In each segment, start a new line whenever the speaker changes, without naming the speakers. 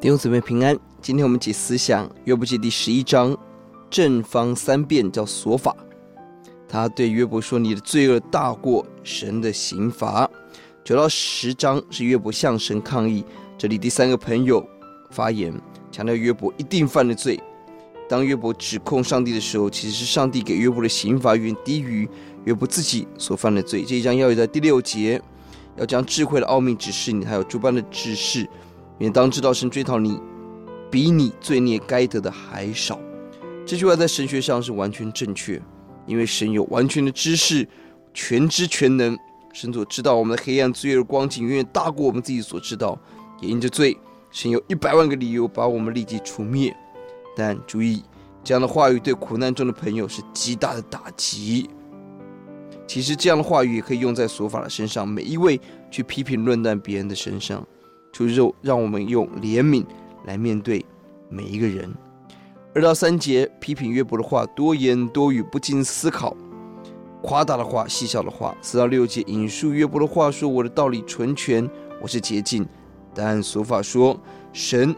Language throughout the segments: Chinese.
弟兄姊妹平安，今天我们解思想约伯记第十一章，正方三辩叫琐法。他对约伯说：“你的罪恶大过神的刑罚。”九到十章是约伯向神抗议。这里第三个朋友发言，强调约伯一定犯了罪。当约伯指控上帝的时候，其实是上帝给约伯的刑罚远低于约伯自己所犯的罪。这一章要有在第六节，要将智慧的奥秘指示你，还有诸般的知识。免当知道神追讨你，比你罪孽该得的还少。这句话在神学上是完全正确，因为神有完全的知识，全知全能。神所知道我们的黑暗罪恶光景远远大过我们自己所知道。也因着罪，神有一百万个理由把我们立即除灭。但注意，这样的话语对苦难中的朋友是极大的打击。其实这样的话语也可以用在所法的身上，每一位去批评论断别人的身上。就肉让我们用怜悯来面对每一个人。二到三节批评约伯的话多言多语，不经思考，夸大的话，戏笑的话。四到六节引述约伯的话说：“我的道理纯全，我是洁净。”但俗法说：“神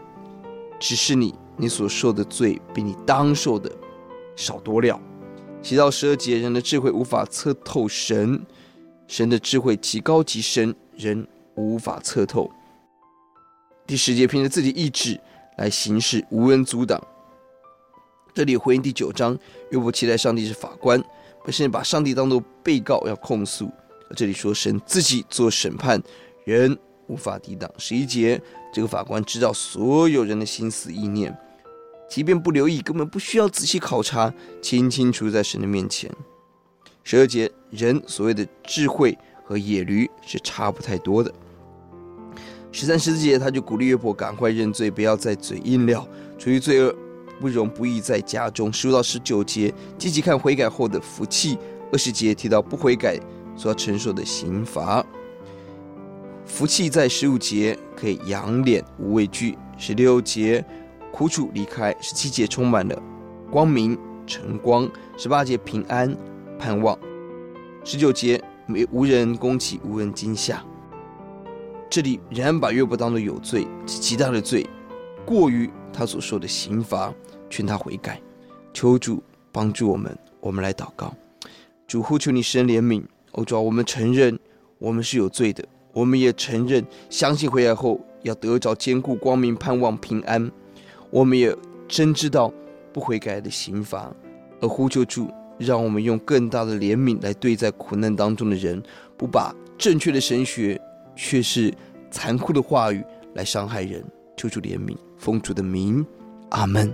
只是你，你所受的罪比你当受的少多了。”七到十二节人的智慧无法测透神，神的智慧极高极深，人无法测透。第十节凭着自己意志来行事，无人阻挡。这里回应第九章，约伯期待上帝是法官，不是把上帝当做被告要控诉。这里说神自己做审判，人无法抵挡。十一节，这个法官知道所有人的心思意念，即便不留意，根本不需要仔细考察，清清楚楚在神的面前。十二节，人所谓的智慧和野驴是差不太多的。十三、十四节，他就鼓励约伯赶快认罪，不要再嘴硬了。出于罪恶，不容不义在家中。十五到十九节，积极看悔改后的福气。二十节提到不悔改所要承受的刑罚。福气在十五节可以仰脸无畏惧。十六节苦楚离开。十七节充满了光明晨光。十八节平安盼望。十九节没无人攻击，无人惊吓。这里仍然把约伯当作有罪，极大的罪，过于他所受的刑罚，劝他悔改，求主帮助我们。我们来祷告，主呼求你施恩怜悯。哦，主啊，我们承认我们是有罪的，我们也承认相信回来后要得着坚固光明盼望平安。我们也真知道不悔改的刑罚，而呼求主，让我们用更大的怜悯来对待苦难当中的人，不把正确的神学。却是残酷的话语来伤害人，求主怜悯，奉主的名，阿门。